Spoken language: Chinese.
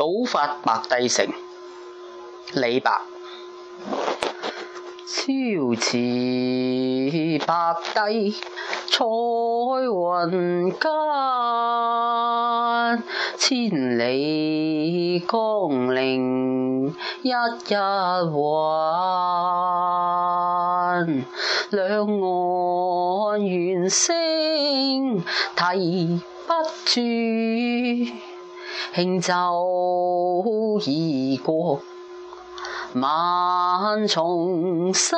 早发白帝城，李白。朝辞白帝彩云间，千里江陵一日还。两岸猿声啼不住。轻舟已过万重山。